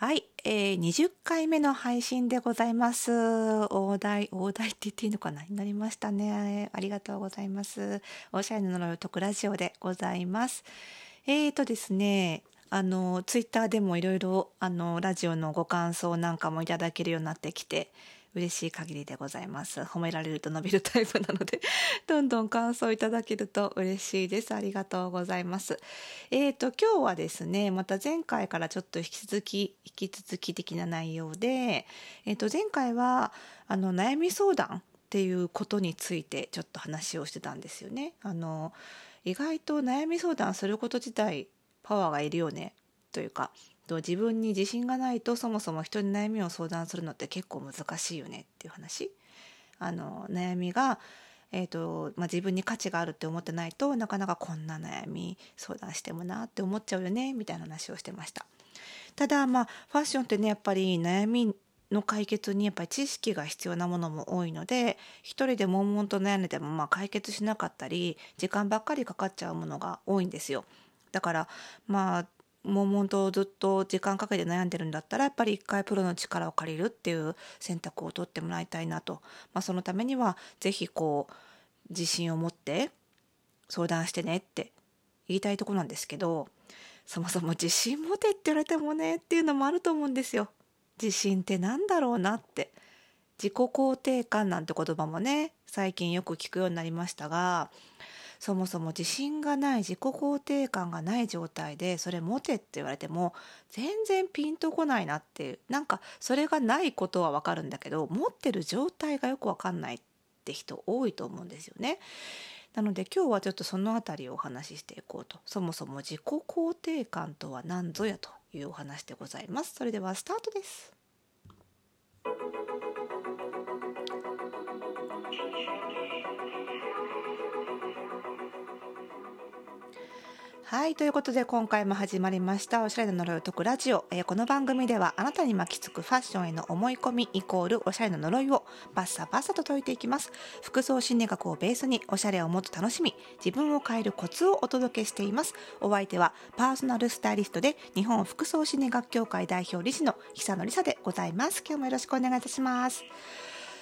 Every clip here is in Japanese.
はい、えー、20回目の配信でございます。大台、大台って言っていいのかな？になりましたね。ありがとうございます。おしゃれな呪いを解くラジオでございます。えーとですね、あの、ツイッターでもいろいろ、あの、ラジオのご感想なんかもいただけるようになってきて、嬉しい限りでございます。褒められると伸びるタイプなので、どんどん感想いただけると嬉しいです。ありがとうございます。えーと、今日はですね、また前回からちょっと引き続き、引き続き的な内容で、えーと、前回は、あの、悩み相談っていうことについてちょっと話をしてたんですよね。あの、意外と悩み相談すること自体、パワーがいるよね、というか、と自分に自信がないとそもそも人に悩みを相談するのって結構難しいよねっていう話。あの悩みが、えーとまあ、自分に価値があるって思ってないとなかなかこんな悩み相談してもなって思っちゃうよねみたいな話をしてました。ただまあファッションってねやっぱり悩みの解決にやっぱり知識が必要なものも多いので一人で悶々と悩んでてもまあ解決しなかったり時間ばっかりかかっちゃうものが多いんですよ。だからまあ悶々とずっと時間かけて悩んでるんだったらやっぱり一回プロの力を借りるっていう選択を取ってもらいたいなと、まあ、そのためには是非こう自信を持って相談してねって言いたいとこなんですけどそもそも自信持てって言われてもねっていうのもあると思うんですよ。自信って何だろうなって自己肯定感なんて言葉もね最近よく聞くようになりましたがそもそも自信がない自己肯定感がない状態でそれ持てって言われても全然ピンとこないなっていうなんかそれがないことはわかるんだけど持ってる状態がよくわかんないって人多いと思うんですよね。なので今日はちょっとそのあたりをお話ししていこうとそもそも自己肯定感とは何ぞやというお話でございます。それではスタートです。はい。ということで、今回も始まりました、おしゃれな呪いを解くラジオ。えー、この番組では、あなたに巻きつくファッションへの思い込みイコール、おしゃれな呪いをバッサバッサと解いていきます。服装心理学をベースに、おしゃれをもっと楽しみ、自分を変えるコツをお届けしています。お相手は、パーソナルスタイリストで、日本服装心理学協会代表理事の久野里沙でございます。今日もよろしくお願いいたします。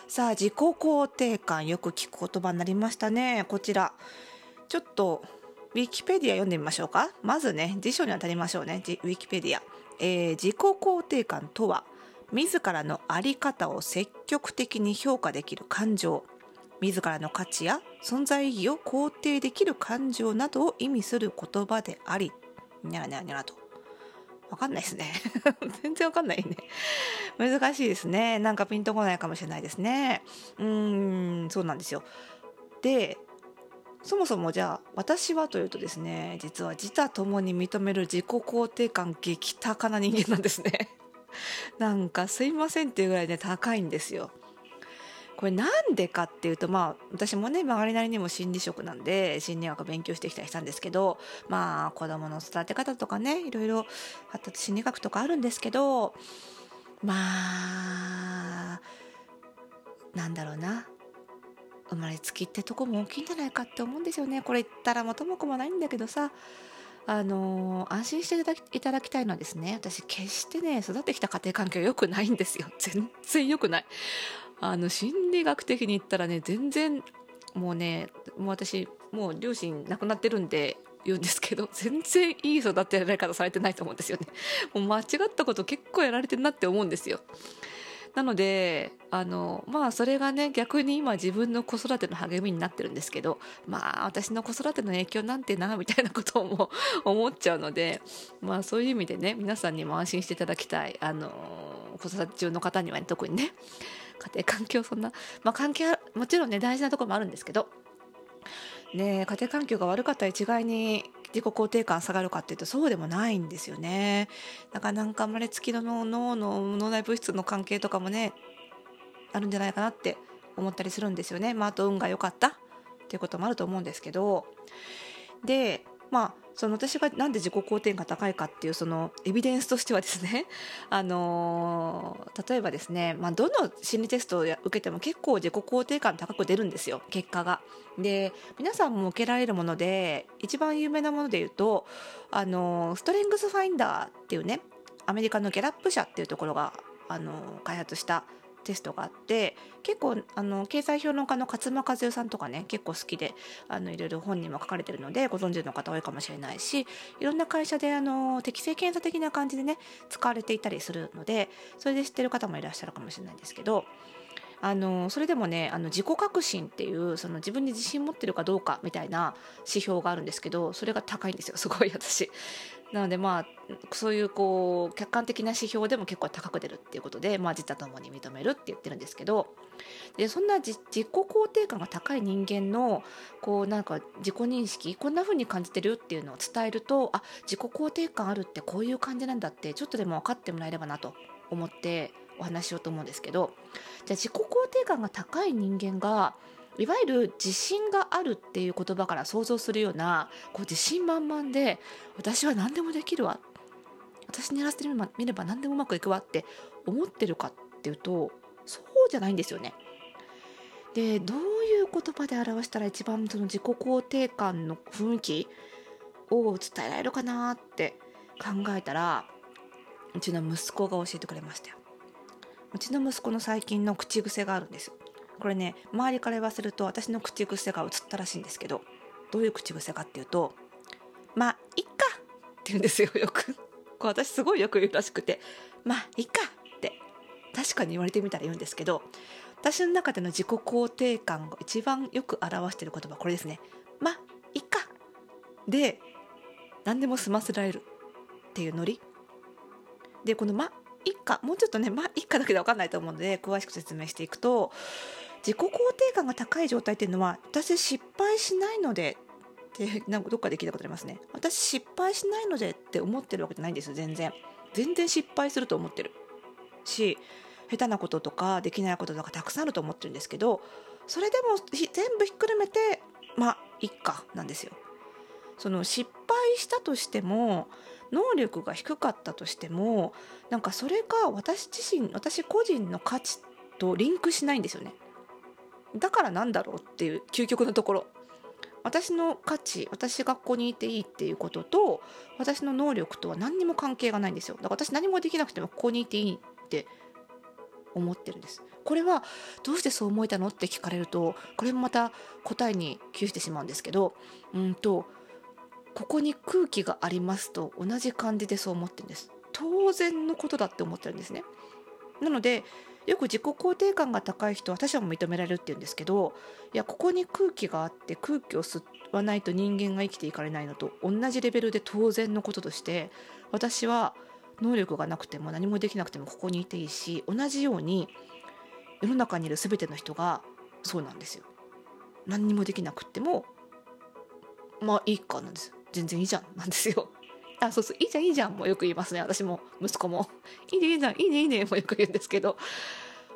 さあ、自己肯定感、よく聞く言葉になりましたね。こちら。ちょっと、ウィキペディア読んでみましょうか。まずね、辞書に当たりましょうね。ウィキペディア。えー、自己肯定感とは、自らの在り方を積極的に評価できる感情、自らの価値や存在意義を肯定できる感情などを意味する言葉であり、にゃらにゃらにゃらと。わかんないですね。全然わかんないね。難しいですね。なんかピンとこないかもしれないですね。うーん、そうなんですよ。で、そもそもじゃあ私はというとですね実は自他ともに認める自己肯定感激高な人間なんですね。なんかすいませんっていうぐらいね高いんですよ。これなんでかっていうとまあ私もね曲がりなりにも心理職なんで心理学勉強してきたりしたんですけどまあ子供の育て方とかねいろいろ発達心理学とかあるんですけどまあなんだろうな。生まれつきってとこも大きいんじゃないかって思うんですよね。これ言ったら元も子もないんだけどさ。あの、安心していただきいただきたいのはですね私決してね育ってきた家庭環境良くないんですよ。全然良くない。あの心理学的に言ったらね全然もうねもう私もう両親亡くなってるんで言うんですけど 全然いい育てられ方されてないと思うんですよね。もう間違ったこと結構やられてるなって思うんですよ。なのであのまあそれがね逆に今自分の子育ての励みになってるんですけどまあ私の子育ての影響なんてなみたいなことも 思っちゃうのでまあそういう意味でね皆さんにも安心していただきたいあの子育て中の方には、ね、特にね家庭環境そんなまあ関係はもちろんね大事なところもあるんですけどね家庭環境が悪かったら一概に自己肯定感下がるかっていうとそうでもないんですよね。だからなんか生まれつきの脳の脳内物質の関係とかもねあるんじゃないかなって思ったりするんですよね。まあ、あと運が良かったっていうこともあると思うんですけどでまあその私がなんで自己肯定感高いかっていうそのエビデンスとしてはですね、あのー、例えばですね、まあ、どの心理テストを受けても結構自己肯定感高く出るんですよ結果が。で皆さんも受けられるもので一番有名なもので言うと、あのー、ストレングスファインダーっていうねアメリカのギャラップ社っていうところがあの開発したテストがあって結構あの経済評論家の勝間和代さんとかね結構好きであのいろいろ本にも書かれてるのでご存知の方多いかもしれないしいろんな会社であの適正検査的な感じでね使われていたりするのでそれで知ってる方もいらっしゃるかもしれないんですけどあのそれでもねあの自己革新っていうその自分に自信持ってるかどうかみたいな指標があるんですけどそれが高いんですよすごい私。なのでまあそういうこう客観的な指標でも結構高く出るっていうことで、まあ、自他ともに認めるって言ってるんですけどでそんな自己肯定感が高い人間のこうなんか自己認識こんな風に感じてるっていうのを伝えるとあ自己肯定感あるってこういう感じなんだってちょっとでも分かってもらえればなと思ってお話しようと思うんですけどじゃあ自己肯定感が高い人間がいわゆる自信があるっていう言葉から想像するようなこう自信満々で私は何でもできるわ私にやらせてみれば何でもうまくいくわって思ってるかっていうとそうじゃないんですよね。でどういう言葉で表したら一番その自己肯定感の雰囲気を伝えられるかなって考えたらうちの息子が教えてくれましたよ。うちの息子の最近の口癖があるんですこれね周りから言わせると私の口癖が映ったらしいんですけどどういう口癖かっていうと「まあいっか」って言うんですよよく。これ私すごいよく言うらしくて「まあいっか」って確かに言われてみたら言うんですけど私の中での自己肯定感が一番よく表している言葉これですね「まあいっか」で何でも済ませられるっていうノリ。でこの「ま一家もうちょっとねまあ一家だけで分かんないと思うので詳しく説明していくと自己肯定感が高い状態っていうのは私失敗しないのでってなんかどっかで聞いたことありますね。私失敗しないのでって思ってるわけじゃないんです全然。全然失敗すると思ってる。し下手なこととかできないこととかたくさんあると思ってるんですけどそれでも全部ひっくるめてまあ一家なんですよ。その失敗したとしても能力が低かったとしてもなんかそれが私自身私個人の価値とリンクしないんですよね。だからなんだろうっていう究極のところ。私の価値私がここにいていいっていうことと私の能力とは何にも関係がないんですよ。だから私何もできなくてもここにいていいって思ってるんです。これはどうしてそう思えたのって聞かれるとこれもまた答えに窮してしまうんですけどうんとここに空気がありますと同じ感じでそう思ってるんです。当然のことだって思ってるんですね。なのでよく自己肯定感が高い人は他者も認められるって言うんですけどいやここに空気があって空気を吸わないと人間が生きていかれないのと同じレベルで当然のこととして私は能力がなくても何もできなくてもここにいていいし同じように世の中にいる全ての人がそうなんですよ。何にもできなくってもまあいいかなんです全然いいじゃんなんですよ。あそうそういいじゃんいいじゃんもよく言いますね私も息子も。いいねいいじゃんいいねいいねもよく言うんですけど、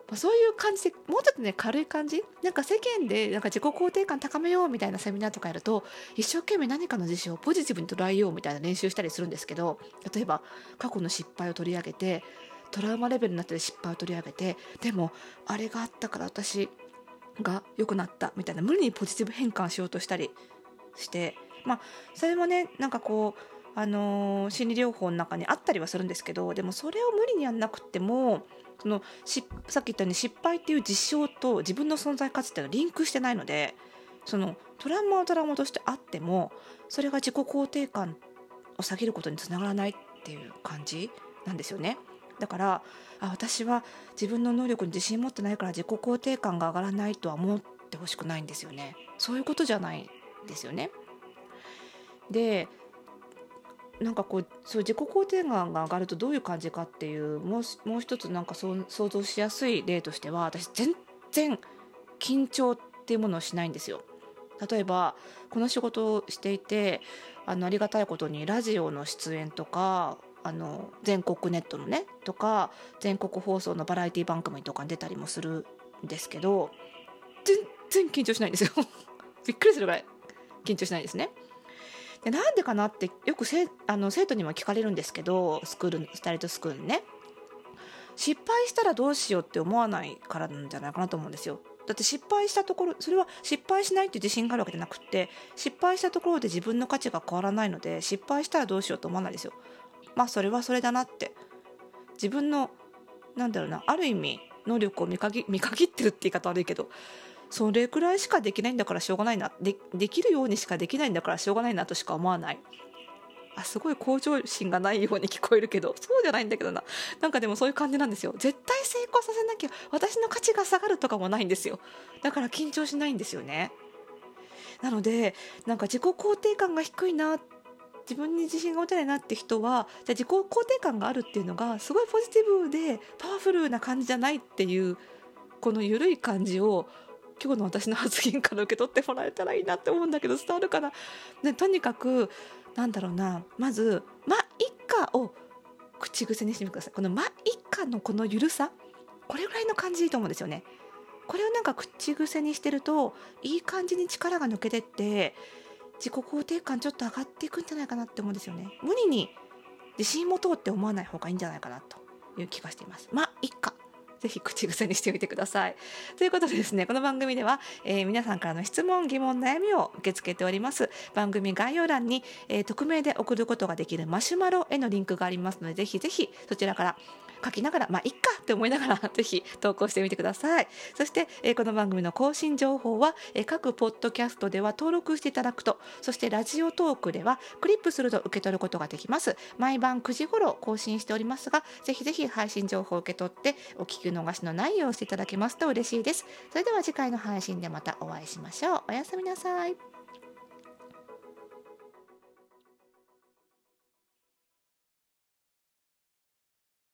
まあ、そういう感じでもうちょっとね軽い感じ？なんか世間でなんか自己肯定感高めようみたいなセミナーとかやると一生懸命何かの事象をポジティブに捉えようみたいな練習したりするんですけど例えば過去の失敗を取り上げてトラウマレベルになって失敗を取り上げてでもあれがあったから私が良くなったみたいな無理にポジティブ変換しようとしたりしてまあそれもねなんかこうあのー、心理療法の中にあったりはするんですけどでもそれを無理にやんなくてもそのしさっき言ったように失敗っていう実証と自分の存在価値っていうのはリンクしてないのでそのトラウマはトラウマとしてあってもそれが自己肯定感を下げることにつながらないっていう感じなんですよね。だからあ私は自分の能力に自信持ってないから自己肯定感が上がらないとは思ってほしくないんですよね。そういうことじゃないですよね。でなんかこうそう自己肯定感が上がるとどういう感じかっていうもうもう一つなんかそ想像しやすい例としては私全然緊張っていうものをしないんですよ。例えばこの仕事をしていてあのありがたいことにラジオの出演とかあの全国ネットのねとか全国放送のバラエティ番組とかに出たりもするんですけど全然緊張しないんですよ びっくりするぐらい緊張しないですね。でなんでかなってよくせあの生徒にも聞かれるんですけどスクールスタイルトスクールね。失敗したらどうしようって思わないからなんじゃないかなと思うんですよ。だって失敗したところそれは失敗しないっていう自信があるわけじゃなくて失敗したところで自分の価値が変わらないので失敗したらどうしようと思わないですよ。まあそれはそれだなって。自分のなんだろうなある意味能力を見限見限ってるって言い方悪いけどそれくらいしかできないんだからしょうがないな。でできるようにしかできないんだからしょうがないなとしか思わない。あすごい向上心がないように聞こえるけどそうじゃないんだけどな。なんかでもそういう感じなんですよ。絶対成功させなきゃ私の価値が下がるとかもないんですよ。だから緊張しないんですよね。なのでなんか自己肯定感が低いな自分に自信が持てないなって人はじゃ自己肯定感があるっていうのがすごいポジティブでパワフルな感じじゃないっていうこの緩い感じを今日の私の発言から受け取ってもらえたらいいなって思うんだけど伝わるかな、ね、とにかくなんだろうな。まず「まいっか」を口癖にしてみてください。この「まいっか」のこのゆるさ？これぐらいの感じいいと思うんですよね。これをなんか口癖にしてるといい感じに力が抜けてって自己肯定感ちょっと上がっていくんじゃないかなって思うんですよね。無理に自信持とうって思わない方がいいんじゃないかなという気がしています。まいっかぜひ口癖にしてみてください。ということでですね、この番組では、えー、皆さんからの質問、疑問、悩みを受け付けております。番組概要欄に、えー、匿名で送ることができるマシュマロへのリンクがありますので、ぜひぜひそちらから書きながら、まあ、いっかって思いながら、ぜひ投稿してみてください。そして、えー、この番組の更新情報は、えー、各ポッドキャストでは登録していただくと、そしてラジオトークではクリップすると受け取ることができます。毎晩9時頃更新しておりますが、ぜひぜひ配信情報を受け取って、お聞き逃しのないようしていただけますと嬉しいです。それでは次回の配信でまたお会いしましょう。おやすみなさい。